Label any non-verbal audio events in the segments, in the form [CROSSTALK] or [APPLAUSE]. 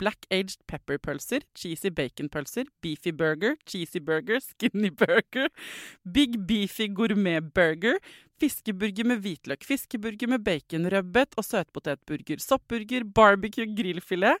black aged pepper-pølser, cheesy bacon-pølser, beefy burger, cheesy burger, skinny burger, big beefy gourmet-burger, fiskeburger med hvitløk, fiskeburger med bacon, rødbet og søtpotetburger, soppburger, barbecue, grillfilet,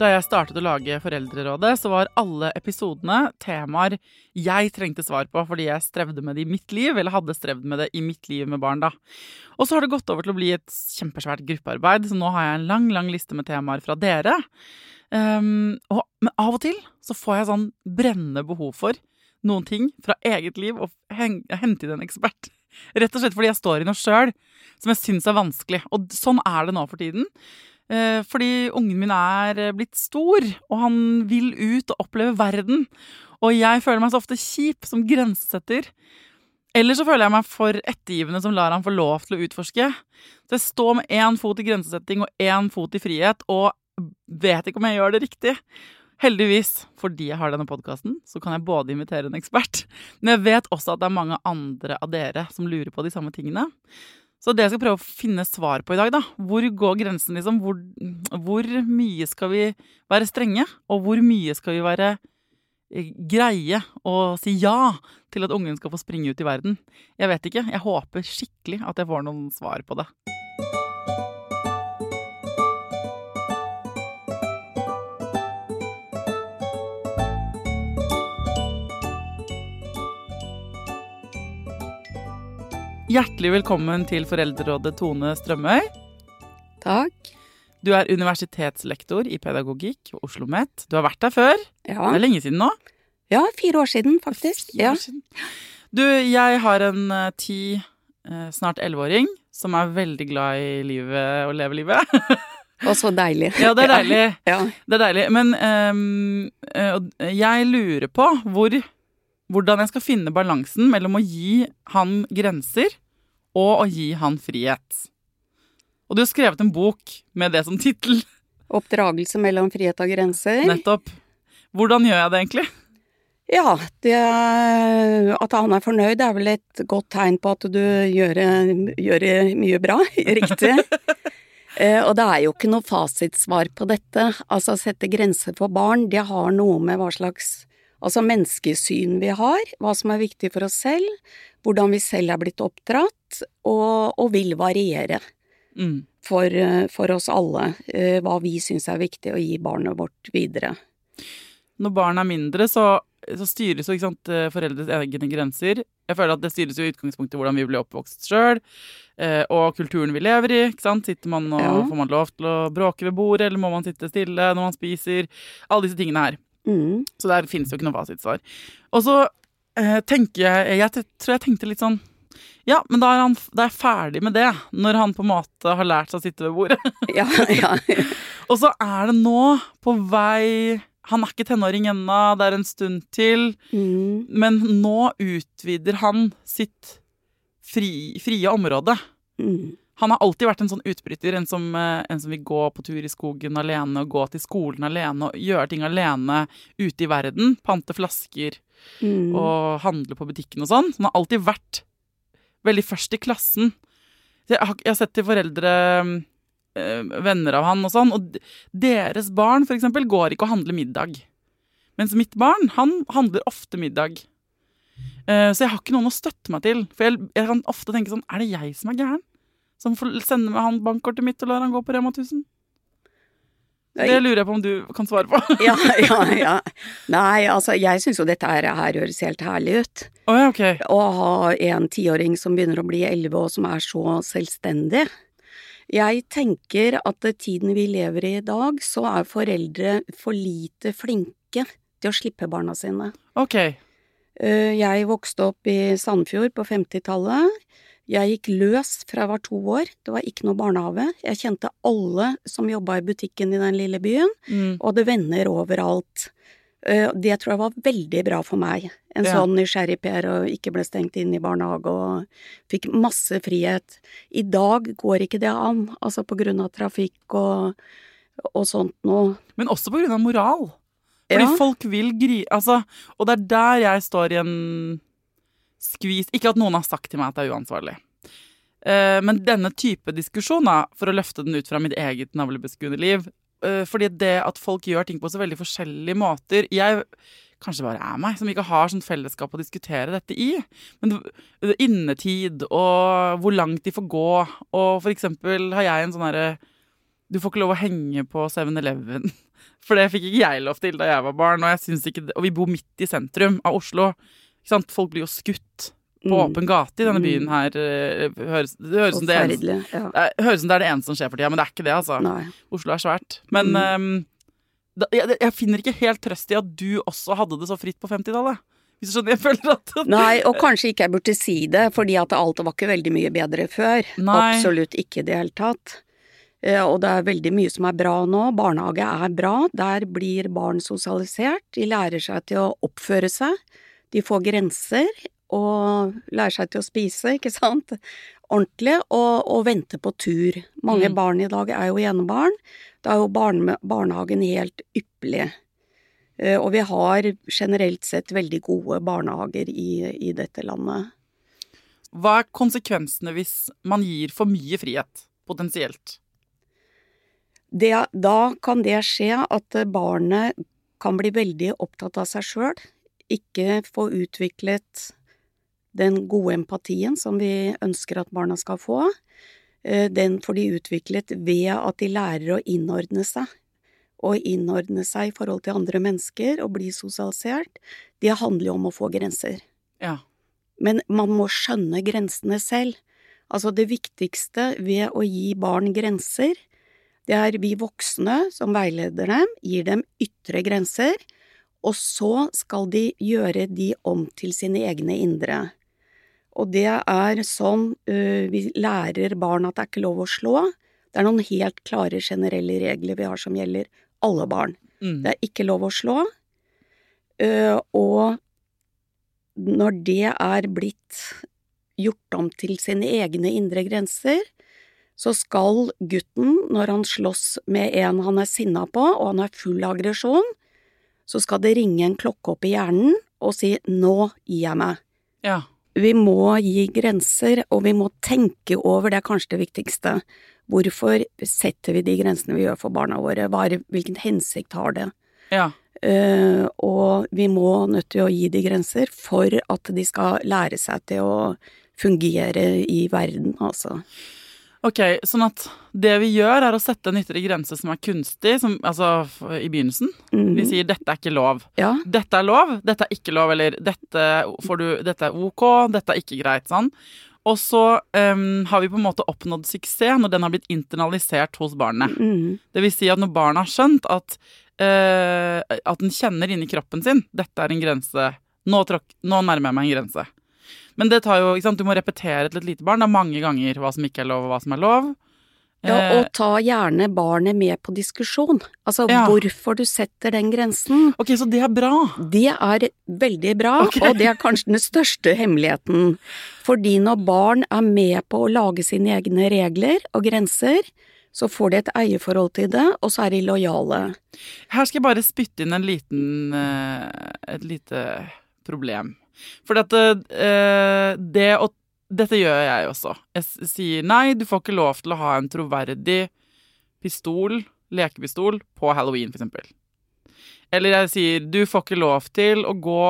Da jeg startet å lage Foreldrerådet, så var alle episodene temaer jeg trengte svar på fordi jeg strevde med det i mitt liv, eller hadde strevd med det i mitt liv med barn, da. Og så har det gått over til å bli et kjempesvært gruppearbeid, så nå har jeg en lang, lang liste med temaer fra dere. Um, og, men av og til så får jeg sånn brennende behov for noen ting fra eget liv og hente inn en ekspert. Rett og slett fordi jeg står i noe sjøl som jeg syns er vanskelig. Og sånn er det nå for tiden. Eh, fordi ungen min er eh, blitt stor, og han vil ut og oppleve verden. Og jeg føler meg så ofte kjip som grensesetter. Eller så føler jeg meg for ettergivende som lar han få lov til å utforske. Så jeg står med én fot i grensesetting og én fot i frihet, og vet ikke om jeg gjør det riktig. Heldigvis, fordi jeg har denne podkasten, så kan jeg både invitere en ekspert, men jeg vet også at det er mange andre av dere som lurer på de samme tingene. Så det jeg skal prøve å finne svar på i dag, da Hvor går grensen, liksom? Hvor, hvor mye skal vi være strenge? Og hvor mye skal vi være eh, greie og si ja til at ungen skal få springe ut i verden? Jeg vet ikke. Jeg håper skikkelig at jeg får noen svar på det. Hjertelig velkommen til Foreldrerådet, Tone Strømøy. Takk. Du er universitetslektor i pedagogikk ved Oslo OsloMet. Du har vært der før. Ja. Det er lenge siden nå. Ja, fire år siden, faktisk. Fire år siden. Du, jeg har en uh, ti, uh, snart elleveåring, som er veldig glad i livet og lever livet. [LAUGHS] Og så deilig. Ja, det er deilig. [LAUGHS] Ja. Det er deilig. Men um, jeg lurer på hvor hvordan jeg skal finne balansen mellom å gi han grenser og å gi han frihet. Og du har skrevet en bok med det som tittel. Oppdragelse mellom frihet og grenser. Nettopp. Hvordan gjør jeg det egentlig? Ja, det, at han er fornøyd er vel et godt tegn på at du gjør, gjør mye bra. [LAUGHS] Riktig. eh, og det er jo ikke noe fasitsvar på dette. Altså, sette grenser for barn, det har noe med hva slags Altså menneskesyn vi har, hva som er viktig for oss selv, hvordan vi selv er blitt oppdratt, og, og vil variere mm. for, for, oss alle. Eh, hva vi syns er viktig å gi barnet vårt videre. Når barn er mindre, så, så styres jo sant, eh, foreldres egne grenser. Jeg føler at det styres jo i utgangspunktet hvordan vi blir oppvokst sjøl, eh, og kulturen vi lever i. ikke sant? Sitter man og, ja. Får man lov til å bråke ved bordet, eller må man sitte stille når man spiser? Alle disse tingene her. Mm. Så der finnes jo ikke noe fasitsvar. Og så eh, tenker jeg Jeg tror jeg tenkte litt sånn Ja, men da er, han, da er jeg ferdig med det. Når han på en måte har lært seg å sitte ved bordet. [LAUGHS] ja, ja. [LAUGHS] Og så er det nå på vei Han er ikke tenåring ennå, det er en stund til. Mm. Men nå utvider han sitt fri, frie område. Mm. Han har alltid vært en sånn utbryter, en som, eh, en som vil gå på tur i skogen alene, og gå til skolen alene, og gjøre ting alene ute i verden. Pante flasker Mm. og handle på butikken og sånn. Så han har alltid vært veldig først i klassen. Jeg har, jeg har sett til foreldre, eh, venner av han og sånn, og deres barn for eksempel går ikke og handler middag. Mens mitt barn, han handler ofte middag. Eh, så jeg har ikke noen å støtte meg til. For jeg, jeg kan ofte tenke sånn, er det jeg som er gæren? Som sender sende meg han bankkortet mitt og lar han gå på Rema 1000? Det lurer jeg på om du kan svare på. [LAUGHS] Ja, ja, ja. [LAUGHS] Nei, altså, jeg syns jo dette her, her høres helt herlig ut. Å ja, okay. Å ha en tiåring som begynner å bli elleve og som er så selvstendig. Jeg tenker at tiden vi lever i i dag, så er foreldre for lite flinke til å slippe barna sine. Ok. Eh, Jeg vokste opp i Sandfjord på 50-tallet. Jeg gikk løs fra jeg var to år. Det var ikke noe barnehage. Jeg kjente alle som jobba i butikken i den lille byen, Mm. og hadde venner overalt. Eh, Det tror jeg var veldig bra for meg. En Ja. sånn nysgjerrig Per og ikke ble stengt inn i barnehage og fikk masse frihet. I dag går ikke det an, altså på grunn av trafikk og, og sånt noe. Men også på grunn av moral. Fordi Ja. folk vil gri... Altså, og det er der jeg står i en skvis Ikke at noen har sagt til meg at det er uansvarlig. Eh, men denne type diskusjon, for å løfte den ut fra mitt eget navlebeskuende liv eh, Fordi det at folk gjør ting på så veldig forskjellige måter Jeg kanskje bare er meg, som ikke har sånn fellesskap å diskutere dette i. Men innetid, og hvor langt de får gå, og for eksempel har jeg en sånn herre Du får ikke lov å henge på 7-Eleven. [LAUGHS] For det fikk ikke jeg lov til da jeg var barn, og, jeg det, og vi bor midt i sentrum av Oslo. Folk blir jo skutt på Mm. åpen gate i denne Mm. byen her. eh, Høres, det høres som det, eneste, Ja. høres som det er det eneste som skjer for tida, men det er ikke det, altså. Nei. Oslo er svært. Men Mm. um, jeg, jeg finner ikke helt trøst i at du også hadde det så fritt på 50-tallet. Hvis du skjønner, jeg føler at Nei, og kanskje ikke jeg burde si det, fordi at alt var ikke veldig mye bedre før. Nei. Absolutt ikke i det hele tatt. Eh, Og det er veldig mye som er bra nå. Barnehage er bra. Der blir barn sosialisert. De lærer seg til å oppføre seg. De får grenser og lærer seg til å spise, [LAUGHS] ikke sant. Ordentlig, og, og vente på tur. Mange Mm. barn i dag er jo enebarn. Da er jo barne, barnehagen helt ypperlig. Eh, Og vi har generelt sett veldig gode barnehager i, i dette landet. Hva er konsekvensene hvis man gir for mye frihet, potensielt? Det, da kan det skje at barnet kan bli veldig opptatt av seg sjøl, ikke få utviklet den gode empatien som vi ønsker at barna skal få. Eh, Den får de utviklet ved at de lærer å innordne seg. Å innordne seg i forhold til andre mennesker og bli sosialisert, det handler jo om å få grenser. Ja. Men man må skjønne grensene selv. Altså det viktigste ved å gi barn grenser, det er vi voksne som veileder dem, gir dem ytre grenser, og så skal de gjøre de om til sine egne indre. Og det er sånn uh, vi lærer barn at det er ikke lov å slå. Det er noen helt klare generelle regler vi har som gjelder alle barn. Mm. Det er ikke lov å slå. Uh, og når det er blitt gjort om til sine egne indre grenser, så skal gutten, når han slåss med en han er sinna på, og han er full av aggresjon, så skal det ringe en klokke opp i hjernen og si 'nå gir jeg meg'. ja. Vi må gi grenser, og vi må tenke over, det kanskje det viktigste. Hvorfor setter vi de grensene vi gjør for barna våre? Er, hvilken hensikt har det? Ja. Uh, og vi må nødt til å gi de grenser for at de skal lære seg til å fungere i verden, altså. Ok, sånn at det vi gjør er å sette en ytre grense som er kunstig, som, altså i begynnelsen. Mm. Vi sier 'dette er ikke lov'. Ja. Dette er lov, dette er ikke lov, eller dette, får du, dette er ok, dette er ikke greit, sånn. Og så um, har vi på en måte oppnådd suksess når den har blitt internalisert hos barnet. Mm. Det vil si at når barnet har skjønt at, uh, at den kjenner inni kroppen sin 'dette er en grense', nå, tråk, nå nærmer jeg meg en grense'. Men det tar jo, ikke sant, du må repetere til et lite barn da, mange ganger hva som ikke er lov, og hva som er lov. Ja, Eh, og ta gjerne barnet med på diskusjon. Altså Ja. hvorfor du setter den grensen. ok, så det er bra. Det er veldig bra, okay. og det er kanskje den største hemmeligheten. Fordi når barn er med på å lage sine egne regler og grenser, så får de et eierforhold til det, og så er de lojale. Her skal jeg bare spytte inn en liten eh, Et lite problem. For dette, eh, det å Dette gjør jeg også. Jeg sier nei, du får ikke lov til å ha en troverdig pistol, lekepistol, på halloween, eksempel. Eller jeg sier du får ikke lov til å gå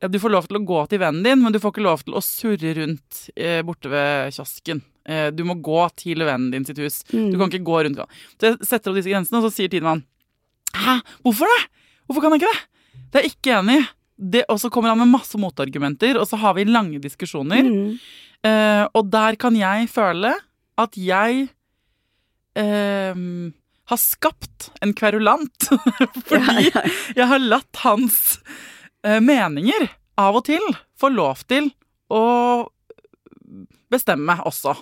ja, Du får lov til å gå til vennen din, men du får ikke lov til å surre rundt eh, borte ved kiosken. Eh, du må gå til vennen din sitt hus. Mm. Du kan ikke gå rundt. Så jeg setter opp disse grensene, og så sier Tidemann Hæ, hvorfor det? Hvorfor kan jeg ikke det? Det er jeg ikke enig i. Det- Og så kommer han med masse motargumenter, og så har vi lange diskusjoner. Mm. Uh, og der kan jeg føle at jeg uh, har skapt en kverulant. [LAUGHS] Fordi Ja, ja. jeg har latt hans uh, meninger av og til få lov til å bestemme også.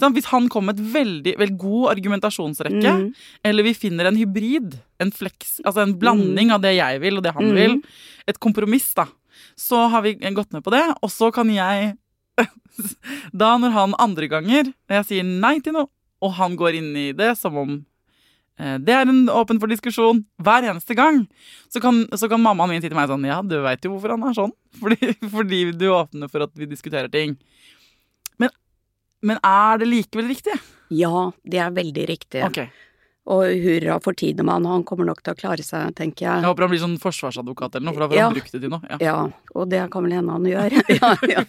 Hvis han kommer med et veldig, veldig god argumentasjonsrekke, Mm. eller vi finner en hybrid, en flex, altså en blanding av det jeg vil og det han Mm. vil, et kompromiss, da, så har vi gått med på det, og så kan jeg [LAUGHS] Da, når han andre ganger når jeg sier nei til noe, og han går inn i det som om eh, det er en åpen for diskusjon hver eneste gang. Så kan, så kan mammaen min si til meg sånn Ja, du veit jo hvorfor han er sånn. [LAUGHS] Fordi, fordi du åpner for at vi diskuterer ting. Men, er det likevel riktig? Ja, det er veldig riktig. Okay. Og hurra for Tidemann, han kommer nok til å klare seg, tenker Jeg jeg. håper han blir sånn forsvarsadvokat eller noe, for da får Ja. han brukt det til noe. Ja. Ja, og det kan vel hende han gjør. [LAUGHS] ja, ja.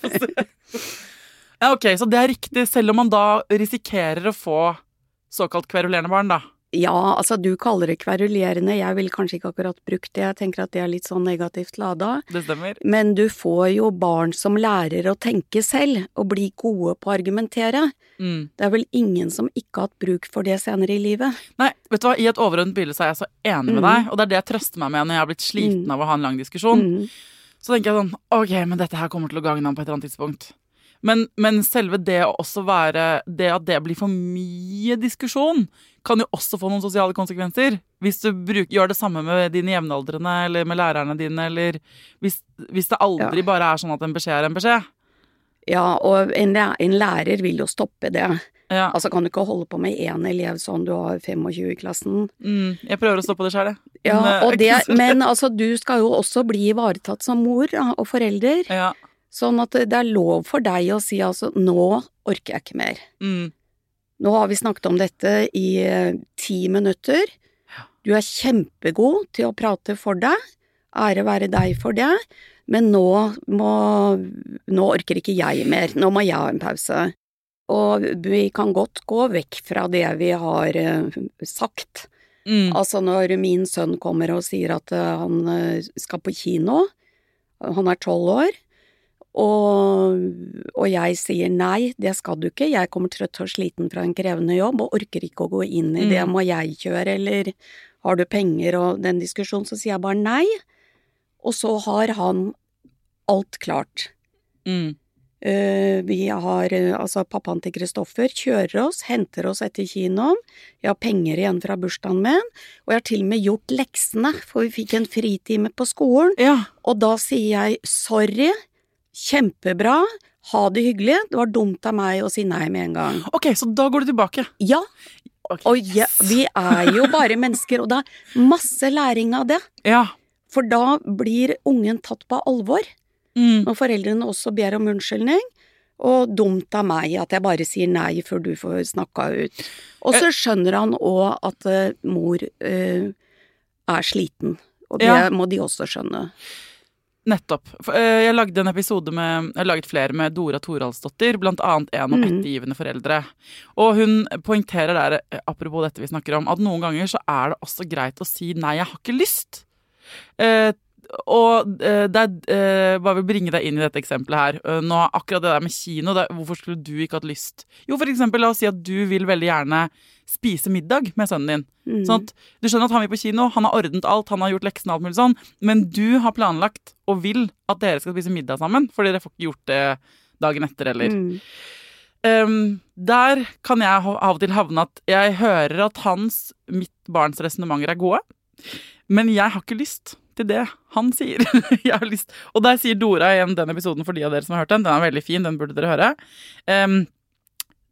ja, ok, Så det er riktig, selv om man da risikerer å få såkalt kverulerende barn, da. Ja, altså du kaller det kverulerende, jeg ville kanskje ikke akkurat brukt det, jeg tenker at det er litt sånn negativt lada. Det stemmer. Men du får jo barn som lærer å tenke selv, og bli gode på å argumentere. Mm. Det er vel ingen som ikke har hatt bruk for det senere i livet. Nei, vet du hva, I et overordnet bilde så er jeg så enig med Mm. deg, og det er det jeg trøster meg med når jeg har blitt sliten Mm. av å ha en lang diskusjon. Mm. Så tenker jeg sånn Ok, men dette her kommer til å gagne ham på et eller annet tidspunkt. Men, men selve det å også være Det at det blir for mye diskusjon, kan jo også få noen sosiale konsekvenser. Hvis du bruk, gjør det samme med dine jevnaldrende eller med lærerne dine, eller hvis, hvis det aldri Ja. bare er sånn at en beskjed er en beskjed. Ja, og en, en lærer vil jo stoppe det. Ja. Altså kan du ikke holde på med én elev sånn, du har 25 i klassen. Mm, jeg prøver å stoppe det sjøl, jeg. Ja, eh, og det, [LAUGHS] men altså, du skal jo også bli ivaretatt som mor og forelder. ja. Sånn at det er lov for deg å si altså, nå orker jeg ikke mer. Mm, Nå har vi snakket om dette i eh, ti minutter. Du er kjempegod til å prate for deg. Ære være deg for det. Men nå må Nå orker ikke jeg mer. Nå må jeg ha en pause. Og vi kan godt gå vekk fra det vi har eh, sagt. mm, Altså når min sønn kommer og sier at eh, han skal på kino, han er tolv år, og, og jeg sier nei, det skal du ikke, jeg kommer trøtt og sliten fra en krevende jobb og orker ikke å gå inn i det, Mm. må jeg kjøre, eller har du penger? Og den diskusjonen, så sier jeg bare nei, og så har han alt klart. mm, Uh, vi har, eh, altså pappaen til Kristoffer kjører oss, henter oss etter kinoen, jeg har penger igjen fra bursdagen min, og jeg har til og med gjort leksene, for vi fikk en fritime på skolen, ja. og da sier jeg sorry, kjempebra, ha det hyggelig, det var dumt av meg å si nei med en gang. Ok, så da går du tilbake. Ja, Okay, og ja, yes. vi er jo bare mennesker, og det er masse læring av det, Ja. for da blir ungen tatt på alvor. Mm. når foreldrene også ber om unnskyldning. Og dumt av meg at jeg bare sier nei før du får snakka ut. Og så skjønner han òg at eh, mor uh, er sliten, og det Ja. må de også skjønne. Nettopp. Eh, Jeg lagde en episode med Jeg laget flere med Dora Toralsdottir, blant annet en om Mhm. ettergivende foreldre. Og hun poengterer der, eh, apropos dette vi snakker om, at noen ganger så er det også greit å si nei, jeg har ikke lyst. Eh, og eh, det er, eh, bare vil bringe deg inn i dette eksempelet her. Nå, akkurat det der med kino, det, hvorfor skulle du ikke hatt lyst? Jo, for eksempel, la oss si at du vil veldig gjerne spise middag med sønnen din. Mm. Sånn at du skjønner at han vil på kino, han har ordnet alt, han har gjort leksene og alt mulig sånn, men du har planlagt og vil at dere skal spise middag sammen, fordi dere får ikke gjort det dagen etter, eller Mm. um, der kan jeg av og til havne at jeg hører at hans, mitt barns resonnementer er gode, men jeg har ikke lyst til det han sier. [LAUGHS] jeg har lyst. Og der sier Dora igjen den episoden for de av dere som har hørt den, den er veldig fin, den burde dere høre. Ehm,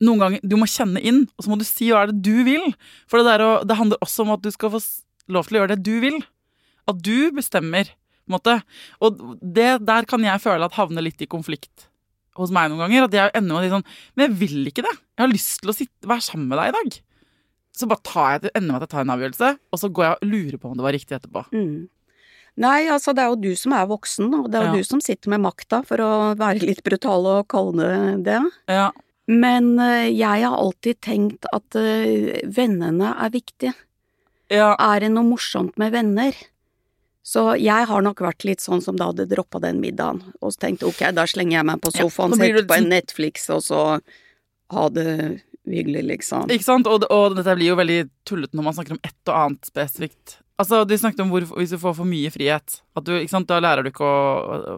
noen ganger, Du må kjenne inn, og så må du si hva er det du vil. For det, der, det handler også om at du skal få lov til å gjøre det du vil. At du bestemmer, på en måte. Og det, der kan jeg føle at havner litt i konflikt hos meg noen ganger. At jeg ender med å si sånn Men jeg vil ikke det. Jeg har lyst til å sitte, være sammen med deg i dag. Så bare tar jeg, ender med at jeg tar en avgjørelse, og så går jeg og lurer på om det var riktig etterpå. Mm. Nei, altså det er jo du som er voksen, og det er jo Ja. du som sitter med makta, for å være litt brutal og kalle det det. Ja, Men eh, jeg har alltid tenkt at eh, vennene er viktige. ja, Er det noe morsomt med venner? Så jeg har nok vært litt sånn som da hadde droppa den middagen, og så tenkte ok, da slenger jeg meg på sofaen, ja, setter på en Netflix, og så ha det hyggelig, liksom. Ikke sant? Og, og dette blir jo veldig tullete når man snakker om ett og annet spesifikt. Altså, Du snakket om hvor, hvis du får for mye frihet. At du, ikke sant? Da lærer du ikke å, å,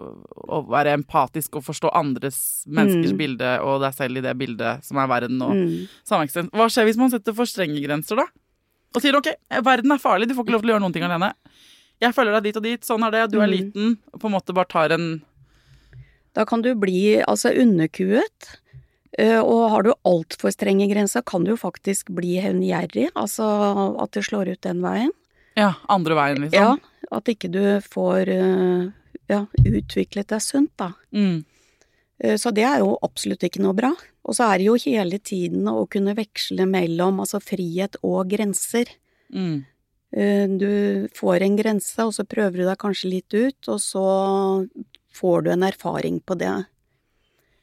å være empatisk og forstå andres menneskers Mm. bilde og deg selv i det bildet som er verden og Mm. sameksistens. Hva skjer hvis man setter for strenge grenser, da? Og sier ok, verden er farlig, du får ikke lov til å gjøre noen ting alene. Jeg følger deg dit og dit, sånn er det, du er Mm. liten. Og på en måte bare tar en Da kan du bli altså underkuet. eh, Og har du altfor strenge grenser, kan du jo faktisk bli hevngjerrig. Altså at det slår ut den veien. Ja, andre veien, liksom. Ja, at ikke du får eh, ja, utviklet deg sunt, da. Mm. Eh, Så det er jo absolutt ikke noe bra. Og så er det jo hele tiden å kunne veksle mellom altså frihet og grenser. Mm. Eh, Du får en grense, og så prøver du deg kanskje litt ut, og så får du en erfaring på det.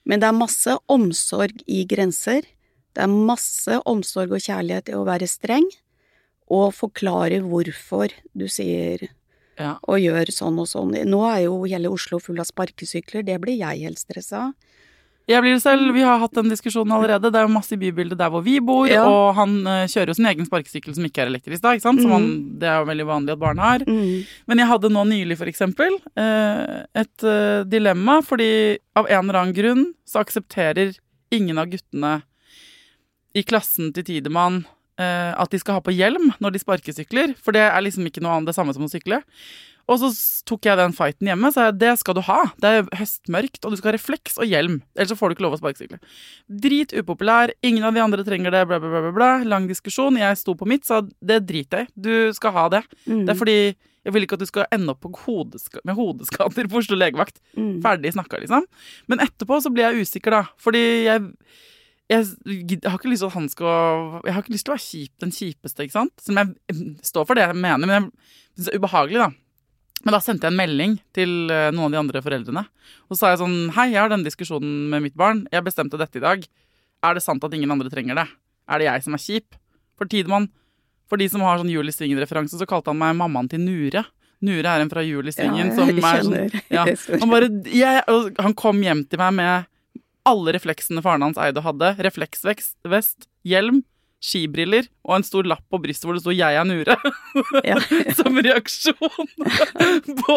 Men det er masse omsorg i grenser. Det er masse omsorg og kjærlighet i å være streng, og forklare hvorfor du sier Ja. og gjør sånn og sånn. Nå er jo hele Oslo full av sparkesykler, det blir jeg helt stressa av. Jeg blir det selv. Vi har hatt den diskusjonen allerede. Det er jo masse i bybildet der hvor vi bor, Ja. og han eh, kjører jo sin egen sparkesykkel som ikke er elektrisk, da, ikke sant? Som Mm. han, det er jo veldig vanlig at barn har. Mm. Men jeg hadde nå nylig, for eksempel, eh, et eh, dilemma, fordi av en eller annen grunn så aksepterer ingen av guttene i klassen til Tidemann at de skal ha på hjelm når de sparkesykler, for det er liksom ikke noe annet det samme som å sykle. Og så tok jeg den fighten hjemme, så jeg det skal du ha. Det er høstmørkt, og du skal ha refleks og hjelm. Ellers så får du ikke lov å sparkesykle. Drit upopulær, ingen av de andre trenger det, bla, bla, bla. bla, bla. Lang diskusjon. Jeg sto på mitt, sa det driter jeg i. Du skal ha det. Mm. Det er fordi jeg vil ikke at du skal ende opp på hodeska med hodeskader på Oslo legevakt. Mm. Ferdig snakka, liksom. Men etterpå så blir jeg usikker, da. Fordi jeg, jeg, har ikke lyst til at han skal Jeg har ikke lyst til å være kjip, den kjipeste, ikke sant? Selv om jeg står for det jeg mener, men jeg synes det er ubehagelig, da. Men da sendte jeg en melding til eh, noen av de andre foreldrene. Og så sa jeg sånn Hei, jeg har denne diskusjonen med mitt barn. Jeg bestemte dette i dag. Er det sant at ingen andre trenger det? Er det jeg som er kjip? For Tidemann, for de som har sånn Julie Svingen-referanse, så kalte han meg mammaen til Nure. Nure er en fra Julie Svingen Ja, som er sånn ja. [LAUGHS] Han bare jeg, Han kom hjem til meg med alle refleksene faren hans eide og hadde. Refleksvest, vest, hjelm, skibriller og en stor lapp på brystet hvor det sto 'Jeg er Nure'. Ja. [LAUGHS] Som reaksjon på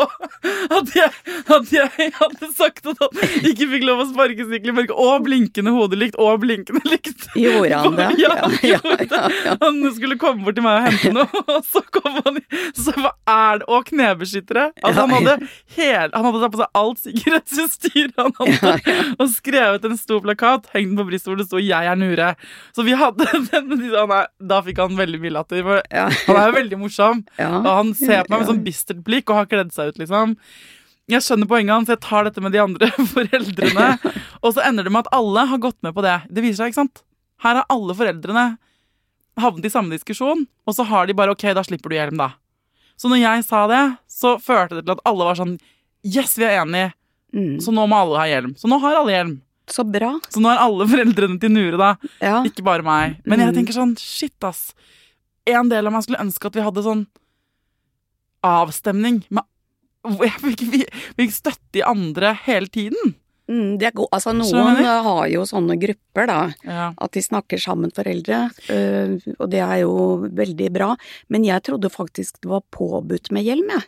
at jeg, at jeg hadde sagt at han ikke fikk lov å sparke sykkel i mørket. Og blinkende hodelykt og blinkende lykt. Gjorde han det? Ja, han Ja, ja. Han skulle komme bort til meg og hente noe, og så kom han Så hva er det? Og knebeskyttere. Altså, han hadde hele Han hadde tatt på seg alt sikkerhetsutstyr han hadde, og skrevet en stor plakat, hengt den på brystet hvor det sto 'Jeg er Nure'. Så vi hadde [LAUGHS] den [LAUGHS] han er, Da fikk han veldig mye latter. For Ja. han er jo veldig morsom. [LAUGHS] Ja. Og han ser på meg med sånn bistert blikk og har kledd seg ut, liksom. Jeg skjønner poenget hans, jeg tar dette med de andre [LAUGHS] foreldrene. Og så ender det med at alle har gått med på det. Det viser seg, ikke sant? Her har alle foreldrene havnet i samme diskusjon, og så har de bare OK, da slipper du hjelm, da. Så når jeg sa det, så førte det til at alle var sånn Yes, vi er enige, Mm. så nå må alle ha hjelm. Så nå har alle hjelm. Så bra. Så nå er alle foreldrene til Nure, da. Ja. Ikke bare meg. Men jeg Mm. tenker sånn, shit ass. En del av meg skulle ønske at vi hadde sånn avstemning med jeg fikk, vi, vi fikk støtte i andre hele tiden. Mm, altså, noen har jo sånne grupper, da. Ja. At de snakker sammen, foreldre. øh, og det er jo veldig bra. Men jeg trodde faktisk det var påbudt med hjelm, jeg.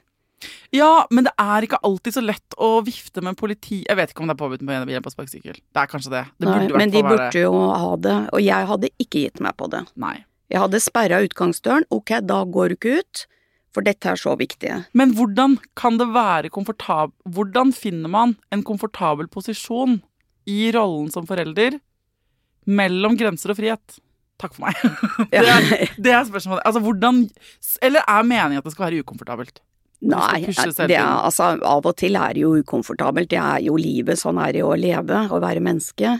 Ja, men det er ikke alltid så lett å vifte med politi Jeg vet ikke om det er påbudt med hjelp av sparkesykkel. Det er kanskje det. det Nei, men de være burde jo ha det, og jeg hadde ikke gitt meg på det. Nei. Jeg hadde sperra utgangsdøren, ok, da går du ikke ut, for dette er så viktig. Men hvordan kan det være komfortab... Hvordan finner man en komfortabel posisjon i rollen som forelder mellom grenser og frihet? Takk for meg. [LAUGHS] Det er, det er spørsmålet. Altså, hvordan Eller er meningen at det skal være ukomfortabelt? Nei, det er, altså, av og til er det jo ukomfortabelt, det er jo livet, sånn er det jo å leve, å være menneske.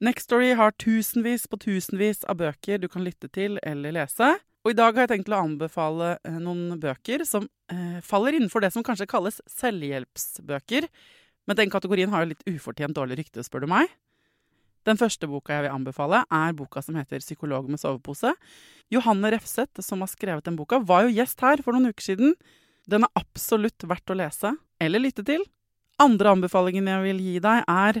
Nextory har tusenvis på tusenvis av bøker du kan lytte til eller lese. Og i dag har jeg tenkt å anbefale eh, noen bøker som eh, faller innenfor det som kanskje kalles selvhjelpsbøker. Men den kategorien har jo litt ufortjent dårlig rykte, spør du meg. Den første boka jeg vil anbefale, er boka som heter 'Psykolog med sovepose'. Johanne Refseth, som har skrevet den boka, var jo gjest her for noen uker siden. Den er absolutt verdt å lese eller lytte til. Andre anbefalingen jeg vil gi deg, er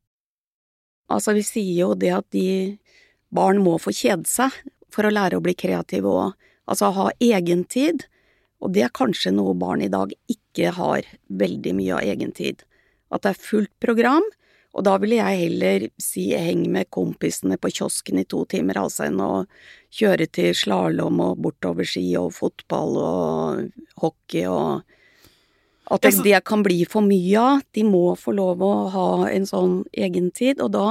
Altså, vi sier jo det at de barn må få kjede seg for å lære å bli kreative og altså ha egentid, og det er kanskje noe barn i dag ikke har veldig mye av egentid. At det er fullt program, og da ville jeg heller si heng med kompisene på kiosken i to timer, altså enn å kjøre til slalåm og bortoverski og fotball og hockey og At det, det kan bli for mye av. De må få lov å ha en sånn egentid, og da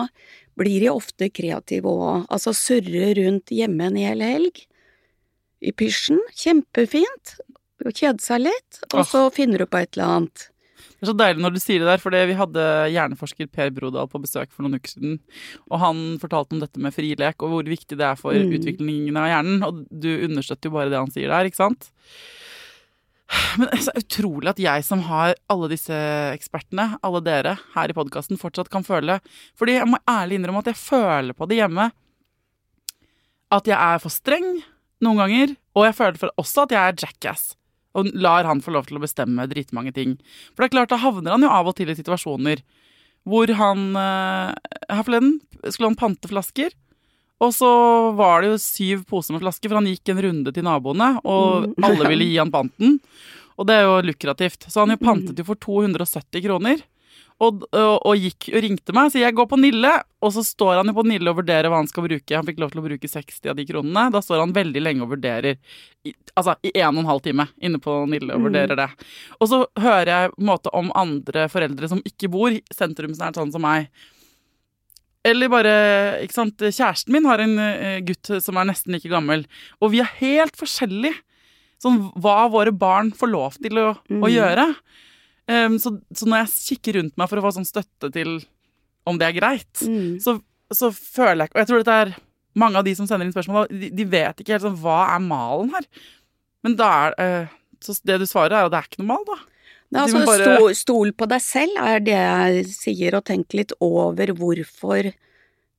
blir de ofte kreative òg. Altså surre rundt hjemme en hel helg i pysjen. Kjempefint. Kjede seg litt, og så finner du på et eller annet. Det er så deilig når du sier det der, for vi hadde hjerneforsker Per Brodal på besøk for noen uker siden. Og han fortalte om dette med frilek og hvor viktig det er for Mm. utviklingen av hjernen. Og du understøtter jo bare det han sier der, ikke sant? Men det er så utrolig at jeg som har alle disse ekspertene, alle dere her i podkasten, fortsatt kan føle Fordi jeg må ærlig innrømme at jeg føler på det hjemme. At jeg er for streng noen ganger, og jeg føler også at jeg er jackass. Og lar han få lov til å bestemme dritmange ting. For det er klart, da havner han jo av og til i situasjoner hvor han eh, Her forleden skulle han pante flasker. Og så var det jo syv poser med flasker, for han gikk en runde til naboene, og Mm. [LAUGHS] alle ville gi han panten. Og det er jo lukrativt. Så han jo pantet jo for 270 kroner. Og, og, og gikk og ringte meg, så jeg går på Nille, og så står han jo på Nille og vurderer hva han skal bruke. Han fikk lov til å bruke 60 av de kronene. Da står han veldig lenge og vurderer, i, altså i en og en halv time inne på Nille og vurderer det. Og så hører jeg på en måte om andre foreldre som ikke bor sentrumsnært sånn som meg. Eller bare, ikke sant, kjæresten min har en eh, gutt som er nesten like gammel, og vi er helt forskjellige. Sånn hva våre barn får lov til å, å Mm. gjøre. Um, så, så når jeg kikker rundt meg for å få sånn støtte til om det er greit, Mm. så, så føler jeg ikke Og jeg tror dette er mange av de som sender inn spørsmål, de, de vet ikke helt sånn hva er malen her. Men da er uh, Så det du svarer, er at det er ikke noe mal, da. Nei, altså, bare- stol, stol på deg selv er det jeg sier, og tenk litt over hvorfor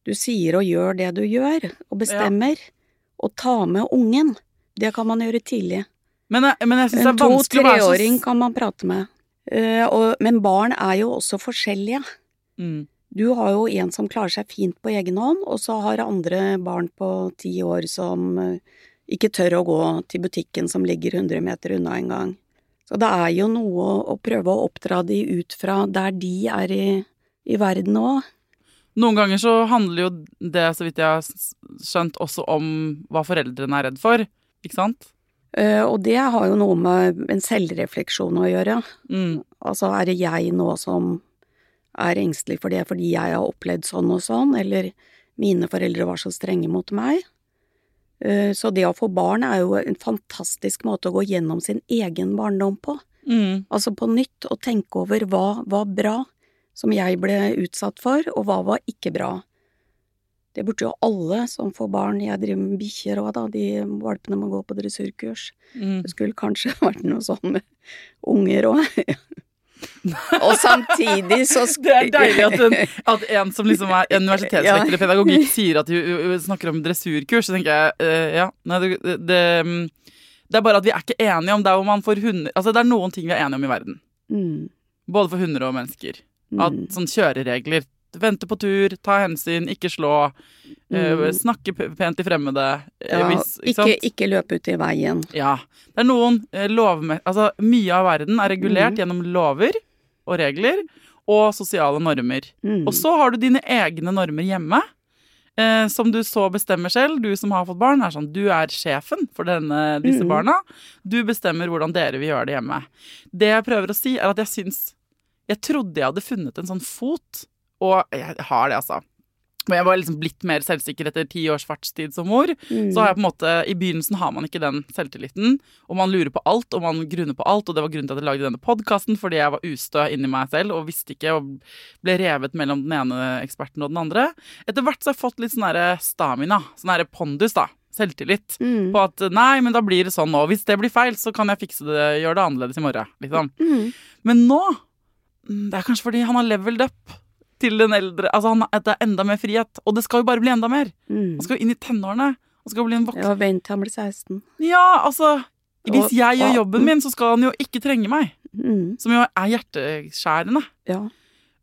du sier og gjør det du gjør, og bestemmer. Og ta med ungen. Det kan man gjøre tidlig. Men, men jeg syns det En er vanskelig å være så to-treåring kan man prate med. Uh, og, men barn er jo også forskjellige. mm. Du har jo en som klarer seg fint på egen hånd, og så har andre barn på ti år som uh, ikke tør å gå til butikken som ligger 100 meter unna en gang. Så det er jo noe å, prøve å oppdra de ut fra der de er i, i verden òg. Noen ganger så handler jo det, så vidt jeg har skjønt, også om hva foreldrene er redd for. Ikke sant? Uh, og det har jo noe med en selvrefleksjon å gjøre. Mm. Altså, er det jeg nå som er engstelig for det fordi jeg har opplevd sånn og sånn, eller mine foreldre var så strenge mot meg? Eh, Så det å få barn er jo en fantastisk måte å gå gjennom sin egen barndom på. Mm. Altså på nytt å tenke over hva var bra som jeg ble utsatt for, og hva var ikke bra. Det burde jo alle som får barn, jeg driver med bikkjer òg da, de valpene må gå på dressurkurs. Mm. Det skulle kanskje [LAUGHS] vært noe sånn med unger òg. Og samtidig så [LAUGHS] Det er deilig at en, at en som liksom er universitetslektor i pedagogikk, sier at hun snakker om dressurkurs. Så tenker jeg uh, ja, nei, det, det, det er bare at vi er ikke enige om det hvor man får hunder Altså det er noen ting vi er enige om i verden. Mm, Både for hunder og mennesker. At mm, sånn kjøreregler. Vente på tur, ta hensyn, ikke slå. Eh, Mm. snakke pent til fremmede. eh, ja, hvis, ikke ikke, ikke løpe ut i veien. Ja. Det er noen eh, lovme... Altså, mye av verden er regulert mm. gjennom lover og regler og sosiale normer. Mm. Og så har du dine egne normer hjemme, eh, som du så bestemmer selv. Du som har fått barn, er sånn Du er sjefen for denne, disse Mhm. barna. Du bestemmer hvordan dere vil gjøre det hjemme. Det jeg prøver å si, er at jeg syns Jeg trodde jeg hadde funnet en sånn fot, og jeg har det, altså. Men jeg var liksom blitt mer selvsikker etter ti års fartstid som mor. Mm. Så har jeg på en måte, I begynnelsen har man ikke den selvtilliten, og man lurer på alt og man grunner på alt. Og det var grunnen til at jeg lagde denne podkasten, fordi jeg var ustø inni meg selv og visste ikke, og ble revet mellom den ene eksperten og den andre. Etter hvert så har jeg fått litt sånn stamina, sånn pondus, da. Selvtillit. Mm. På at nei, men da blir det sånn nå. Hvis det blir feil, så kan jeg fikse det, gjøre det annerledes i morgen. Liksom. Mm. Men nå mm, Det er kanskje fordi han har leveled up til den eldre Altså han, det er enda mer frihet. Og det skal jo bare bli enda mer. Mm. Han skal jo inn i tenårene. Han skal bli en voksen Ja, vent til han blir 16. ja, altså Hvis jeg gjør jobben min, så skal han jo ikke trenge meg. Mm. Som jo er hjerteskjærende. Ja.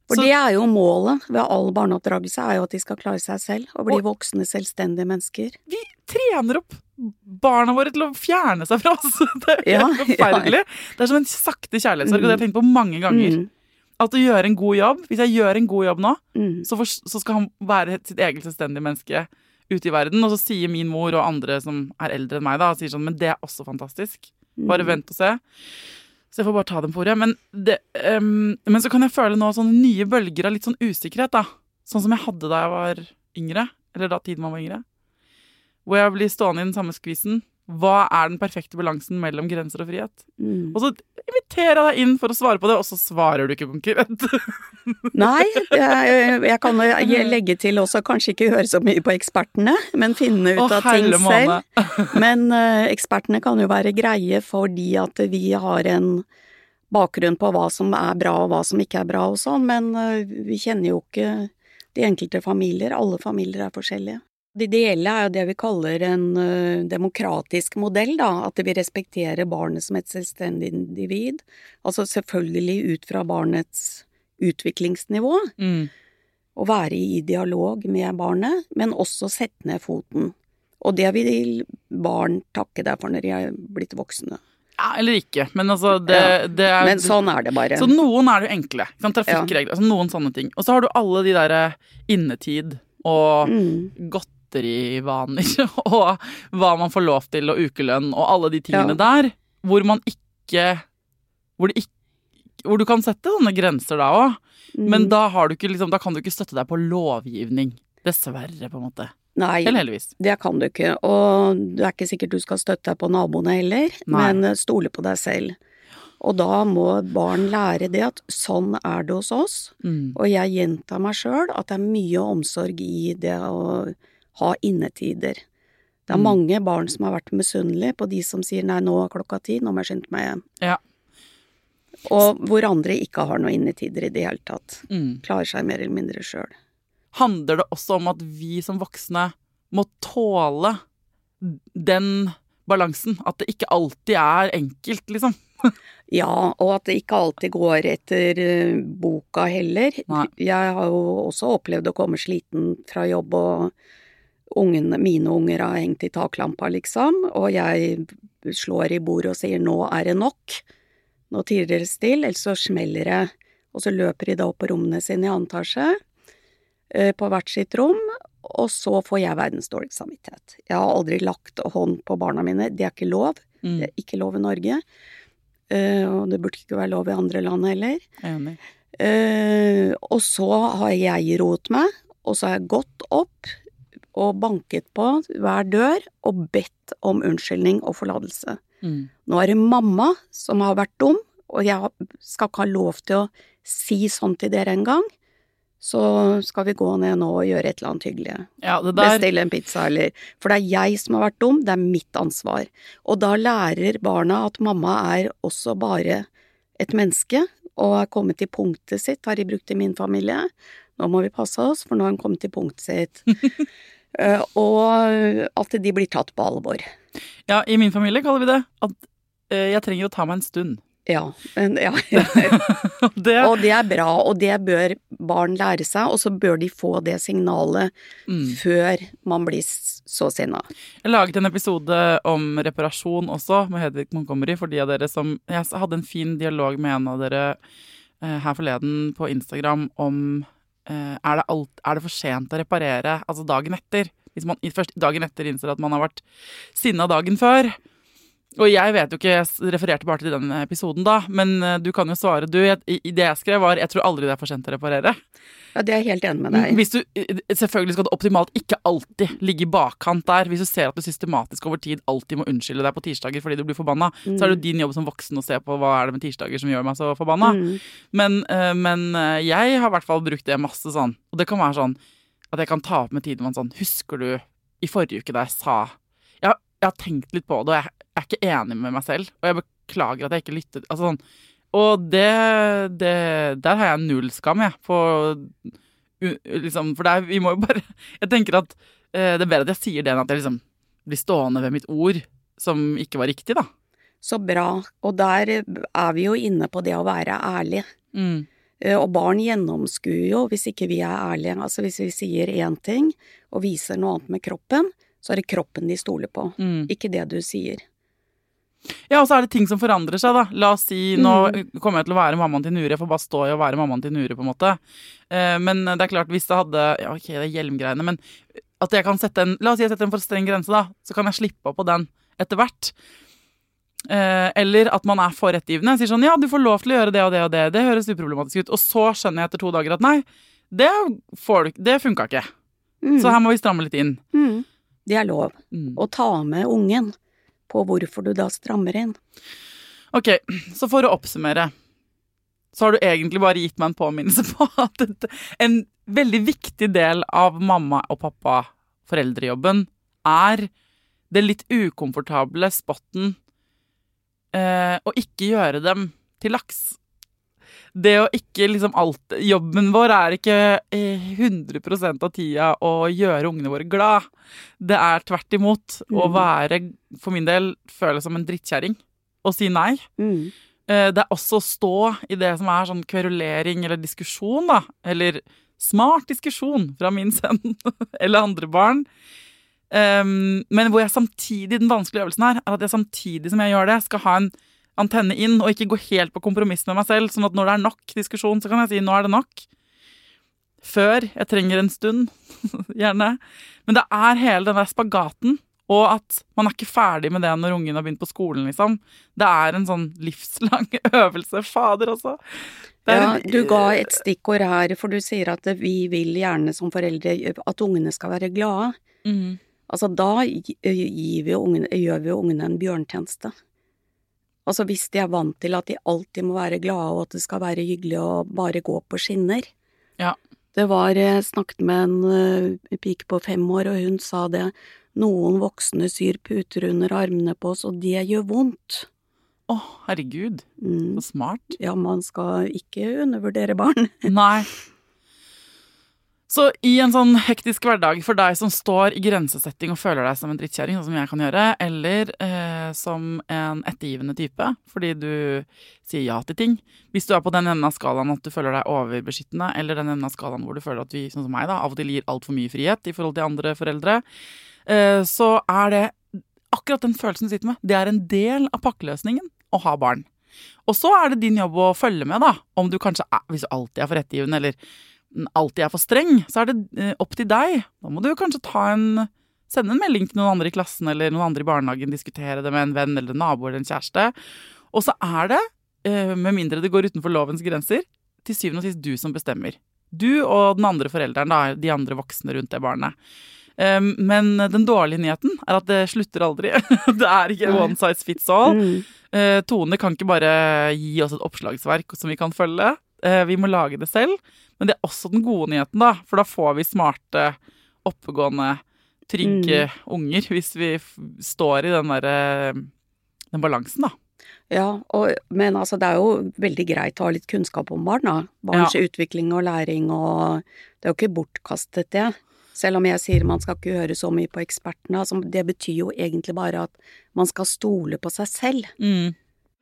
For Så- det er jo målet ved all barneoppdragelse, er jo at de skal klare seg selv og bli Og- voksne, selvstendige mennesker. Vi trener opp barna våre til å fjerne seg fra oss. [LAUGHS] Det er Ja, helt [LAUGHS] forferdelig. Det er som en sakte kjærlighetssorg, og det har jeg tenkt på mange ganger. Mm. At å gjøre en god jobb Hvis jeg gjør en god jobb nå, Mm. så, for, så skal han være sitt eget selvstendige menneske ute i verden. Og så sier min mor og andre som er eldre enn meg, da, sier sånn Men det er også fantastisk. Bare Mm. vent og se. Så jeg får bare ta dem på ordet. Men, det, um, men så kan jeg føle nå sånne nye bølger av litt sånn usikkerhet, da. Sånn som jeg hadde da jeg var yngre. Eller da tiden man var yngre. Hvor jeg blir stående i den samme skvisen. Hva er den perfekte balansen mellom grenser og frihet? Mm. Og så inviterer jeg deg inn for å svare på det, og så svarer du ikke konkurrent. [LAUGHS] Nei, jeg, jeg kan legge til også kanskje ikke høre så mye på ekspertene, men finne ut Å, av ting måne. selv. [LAUGHS] Men uh, ekspertene kan jo være greie fordi at vi har en bakgrunn på hva som er bra og hva som ikke er bra og sånn, men uh, vi kjenner jo ikke de enkelte familier. Alle familier er forskjellige. Det ideelle er jo det vi kaller en eh, demokratisk modell, da, at vi respekterer barnet som et selvstendig individ. Altså selvfølgelig ut fra barnets utviklingsnivå, Mm. å være i dialog med barnet, men også sette ned foten. Og det vil barn takke deg for når de er blitt voksne. Ja, eller ikke, men altså det, det er Men sånn er det bare. Så noen er det enkle. Trafikkregler, ja. Altså noen sånne ting. Og så har du alle de derre innetid og Mm. Godterivaner [LAUGHS] og hva man får lov til, og ukelønn og alle de tingene Ja. der, hvor man ikke hvor, ikke hvor du kan sette sånne grenser da òg, men Mm. da, har du ikke, liksom, da kan du ikke støtte deg på lovgivning. Dessverre, på en måte. Nei, Eller heldigvis. det kan du ikke. Og det er ikke sikkert du skal støtte deg på naboene heller, Nei. men eh, stole på deg selv. Og da må barn lære det at sånn er det hos oss. Mm. Og jeg gjentar meg sjøl at det er mye omsorg i det å ha innetider. Det er Mm. mange barn som har vært misunnelige på de som sier nei, nå er klokka ti, nå må jeg skynde meg hjem. Ja. Og hvor andre ikke har noen innetider i det hele tatt. Mm. Klarer seg mer eller mindre sjøl. Handler det også om at vi som voksne må tåle den balansen? At det ikke alltid er enkelt, liksom? [LAUGHS] Ja, og at det ikke alltid går etter eh, boka heller. Nei. Jeg har jo også opplevd å komme sliten fra jobb, og ungene, mine unger har hengt i taklampa, liksom, og jeg slår i bordet og sier 'nå er det nok', nå tier dere stille, ellers så smeller det. Og så løper de da opp på rommene sine i annen etasje, eh, på hvert sitt rom, og så får jeg verdens dårligste samvittighet. Jeg har aldri lagt hånd på barna mine, det er ikke lov. Mm. Det er ikke lov i Norge. Eh, og det burde ikke være lov i andre land heller. Enig. Eh, og så har jeg roet meg, og så har jeg gått opp og banket på hver dør og bedt om unnskyldning og forlatelse. Mm. Nå er det mamma som har vært dum, og jeg skal ikke ha lov til å si sånn til dere engang. Så skal vi gå ned nå og gjøre et eller annet hyggelig. Ja, det der Bestille en pizza, eller For det er jeg som har vært dum, det er mitt ansvar. Og da lærer barna at mamma er også bare et menneske, og er kommet til punktet sitt, har de brukt i min familie. Nå må vi passe oss, for nå har hun kommet til punktet sitt. [LAUGHS] Eh, og at de blir tatt på alvor. Ja, i min familie kaller vi det at eh, jeg trenger å ta meg en stund. Ja. Ja. [LAUGHS] Det og det er bra, og det bør barn lære seg, og så bør de få det signalet mm. før man blir så sinna. Jeg laget en episode om reparasjon også, med Hedvig Montgomery, for de av dere som Jeg hadde en fin dialog med en av dere eh, her forleden på Instagram om er, det alt, er det for sent å reparere, altså dagen etter? Hvis man først dagen etter innser at man har vært sinna dagen før. Og jeg vet jo ikke, jeg refererte bare til den episoden da, men eh, du kan jo svare. Du, jeg, det jeg skrev var jeg tror aldri det er for sent å reparere. Ja, det er jeg helt enig med deg. Hvis du, selvfølgelig skal du optimalt ikke alltid ligge i bakkant der. Hvis du ser at du systematisk over tid alltid må unnskylde deg på tirsdager fordi du blir forbanna, så er det jo din jobb som voksen å se på hva er det med tirsdager som gjør meg så forbanna. Mm. Men, eh, men eh, jeg har i hvert fall brukt det masse sånn. Og det kan være sånn at jeg kan ta opp med Tidemann sånn Husker du i forrige uke da jeg sa jeg, jeg har tenkt litt på det, og jeg er ikke enig med meg selv. Og jeg beklager at jeg ikke lyttet. Altså sånn og det, det Der har jeg null skam, jeg. På, liksom, for det er, vi må jo bare [LAUGHS] Jeg tenker at eh, det er bedre at jeg sier det enn at jeg liksom blir stående ved mitt ord, som ikke var riktig, da. Så bra. Og der er vi jo inne på det å være ærlig. Mm. Eh, Og barn gjennomskuer jo hvis ikke vi er ærlige. Altså hvis vi sier én ting og viser noe annet med kroppen, så er det kroppen de stoler på, Mm. ikke det du sier. Ja, og så er det ting som forandrer seg, da. La oss si nå Mm. kommer jeg til å være mammaen til Nure, jeg får bare stå i å være mammaen til Nure, på en måte. Eh, men det er klart, hvis det hadde Ja, ok, det er hjelmgreiene, men at jeg kan sette en La oss si jeg setter en for streng grense, da. Så kan jeg slippe opp på den etter hvert. Eh, eller at man er for rettgivende. Sier sånn ja, du får lov til å gjøre det og det og det. Det høres uproblematisk ut. Og så skjønner jeg etter to dager at nei, det, får funka ikke. Mm. Så her må vi stramme litt inn. Mm. Det er lov. Mm. Å ta med ungen på hvorfor du da strammer inn. Ok, så for å oppsummere Så har du egentlig bare gitt meg en påminnelse på [LAUGHS] at en veldig viktig del av mamma og pappa foreldrejobben er det litt ukomfortable spotten eh, å ikke gjøre dem til laks. Det å ikke liksom alt Jobben vår er ikke eh, 100% av tida å gjøre ungene våre glad. Det er tvert imot å Mm. være, for min del, føles som en drittkjerring og si nei. Mm. Eh, Det er også å stå i det som er sånn kverulering eller diskusjon, da. Eller smart diskusjon fra min sønn [LAUGHS] eller andre barn. Um, men hvor jeg samtidig, den vanskelige øvelsen her, er at jeg samtidig som jeg gjør det, skal ha en antenne inn og ikke gå helt på kompromiss med meg selv. Sånn at når det er nok diskusjon, så kan jeg si nå er det nok. Før jeg trenger en stund, [LAUGHS] gjerne. Men det er hele den der spagaten. Og at man er ikke ferdig med det når ungen har begynt på skolen, liksom. Det er en sånn livslang [LAUGHS] øvelse. Fader, altså. Ja, du ga et stikkord her, for du sier at vi vil gjerne som foreldre at ungene skal være glade. Altså, da gir vi ungene, gjør vi jo ungene en bjørntjeneste. Altså, hvis de er vant til at de alltid må være glade, og at det skal være hyggelig å bare gå på skinner. Ja. Det var Jeg snakket med en uh, pike på fem år, og hun sa det. Noen voksne syr puter under armene på oss, og det gjør vondt. Å, herregud. Mm. Så smart. Ja, man skal ikke undervurdere barn. Nei. [LAUGHS] Så i en sånn hektisk hverdag for deg som står i grensesetting og føler deg som en drittkjerring, sånn som jeg kan gjøre, eller eh, som en ettergivende type fordi du sier ja til ting Hvis du er på den enden av skalaen at du føler deg overbeskyttende, eller den enden av skalaen hvor du føler at vi, sånn som meg, da, av og til gir altfor mye frihet i forhold til andre foreldre, eh, så er det akkurat den følelsen du sitter med. Det er en del av pakkeløsningen å ha barn. Og så er det din jobb å følge med, da. Om du kanskje er, hvis du alltid er for ettergivende, eller alltid er for streng, så er det eh, opp til deg. Da må du kanskje ta en Sende en melding til noen andre i klassen eller noen andre i barnehagen, diskutere det med en venn eller en nabo eller en kjæreste. Og så er det, eh, med mindre det går utenfor lovens grenser, til syvende og sist du som bestemmer. Du og den andre forelderen, da, de andre voksne rundt det barnet. Eh, Men den dårlige nyheten er at det slutter aldri. [LAUGHS] Det er ikke one size fits all. Mm. Eh, Tone kan ikke bare gi oss et oppslagsverk som vi kan følge. Eh, vi må lage det selv. Men det er også den gode nyheten, da. For da får vi smarte, oppegående, trygge unger. Hvis vi står i den derre Den balansen, da. Ja, og, men altså det er jo veldig greit å ha litt kunnskap om barn, da. Barns utvikling og læring og Det er jo ikke bortkastet, det. Selv om jeg sier man skal ikke høre så mye på ekspertene. Altså, det betyr jo egentlig bare at man skal stole på seg selv. Mm.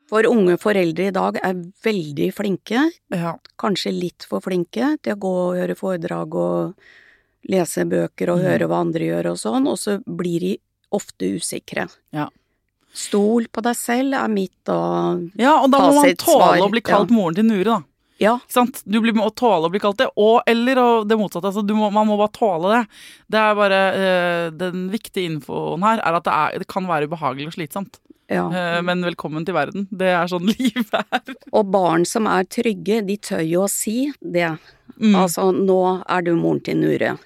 For unge foreldre i dag er veldig flinke, Ja. kanskje litt for flinke, til å gå og høre foredrag og lese bøker og mm. høre hva andre gjør og sånn, og så blir de ofte usikre. Ja. Stol på deg selv er mitt og ja, og da må man Fasitsvar, tåle å bli kalt ja. moren til Nure, da. Ja? Du blir må tåle å bli kalt det, og, eller og det motsatte. Altså, du må, man må bare tåle det. Det er bare uh, Den viktige infoen her er at det, er, det kan være ubehagelig og slitsomt. ja. Uh, men velkommen til verden. Det er sånn [LAUGHS] livet er. Og barn som er trygge, de tør jo å si det. Mm. Altså, nå er du moren til Nure.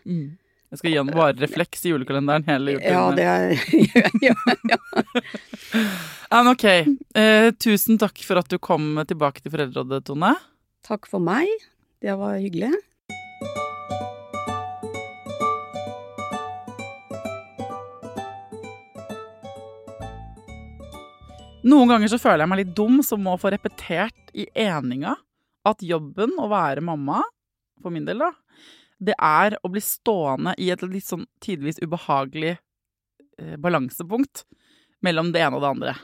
Jeg skal gi han bare refleks i julekalenderen hele Ja, det er [LAUGHS] ja, ja. [LAUGHS] Men ok. Eh, tusen takk for at du kom tilbake til Foreldrerådet, Tone. Takk for meg. Det var hyggelig. Noen ganger så føler jeg meg litt dum som må få repetert i eninga at jobben å være mamma, for min del da, det er å bli stående i et litt sånn tidvis ubehagelig eh, balansepunkt mellom det ene og det andre.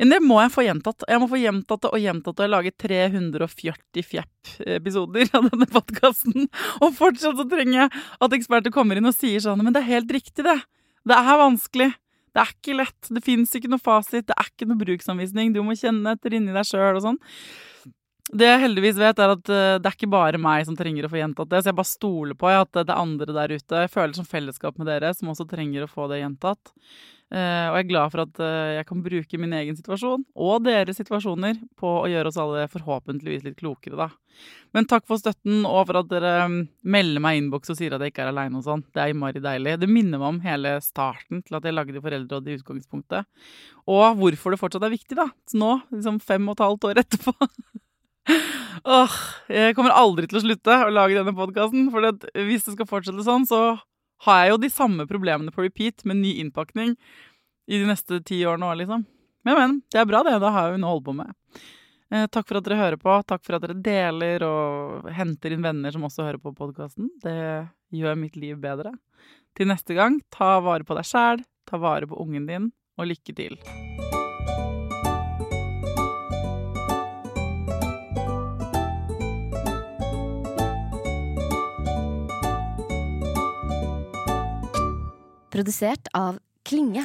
Men det må jeg få gjentatt. Jeg må få gjentatt det og gjentatt det og lage 340 fjepp-episoder av denne podkasten. Og fortsatt så trenger jeg at eksperter kommer inn og sier sånn Men det er helt riktig, det. Det er vanskelig. Det er ikke lett. Det fins ikke noe fasit. Det er ikke noe bruksanvisning. Du må kjenne etter inni deg sjøl og sånn. Det jeg heldigvis vet, er at eh, det er ikke bare meg som trenger å få gjentatt det, så jeg bare stoler på at det er andre der ute. Jeg føler som fellesskap med dere som også trenger å få det gjentatt. Eh, og jeg er glad for at eh, jeg kan bruke min egen situasjon og deres situasjoner på å gjøre oss alle forhåpentligvis litt klokere, da. Men takk for støtten og for at dere mm, melder meg i innboks og sier at jeg ikke er aleine og sånn. Det er innmari deilig. Det minner meg om hele starten til at jeg lagde Foreldrerådet i utgangspunktet. Og hvorfor det fortsatt er viktig, da. Så nå, liksom fem og et halvt år etterpå. [LAUGHS] Åh, jeg kommer aldri til å slutte å lage denne podkasten. For hvis det skal fortsette sånn, så har jeg jo de samme problemene på repeat med ny innpakning i de neste ti årene òg, liksom. Men, men. Det er bra, det. Da har jeg jo noe å holde på med. Eh, takk for at dere hører på. Takk for at dere deler og henter inn venner som også hører på podkasten. Det gjør mitt liv bedre. Til neste gang, ta vare på deg sjæl, ta vare på ungen din, og lykke til. Produsert av Klinge.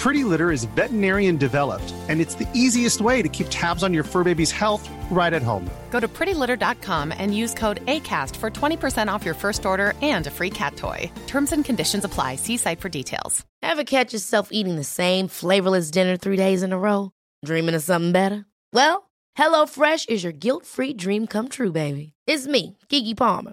Pretty Litter is veterinarian developed, and it's the easiest way to keep tabs on your fur baby's health right at home. Go to prettylitter.com and use code ACAST for 20% off your first order and a free cat toy. Terms and conditions apply. See site for details. Ever catch yourself eating the same flavorless dinner three days in a row? Dreaming of something better? Well, HelloFresh is your guilt free dream come true, baby. It's me, Kiki Palmer.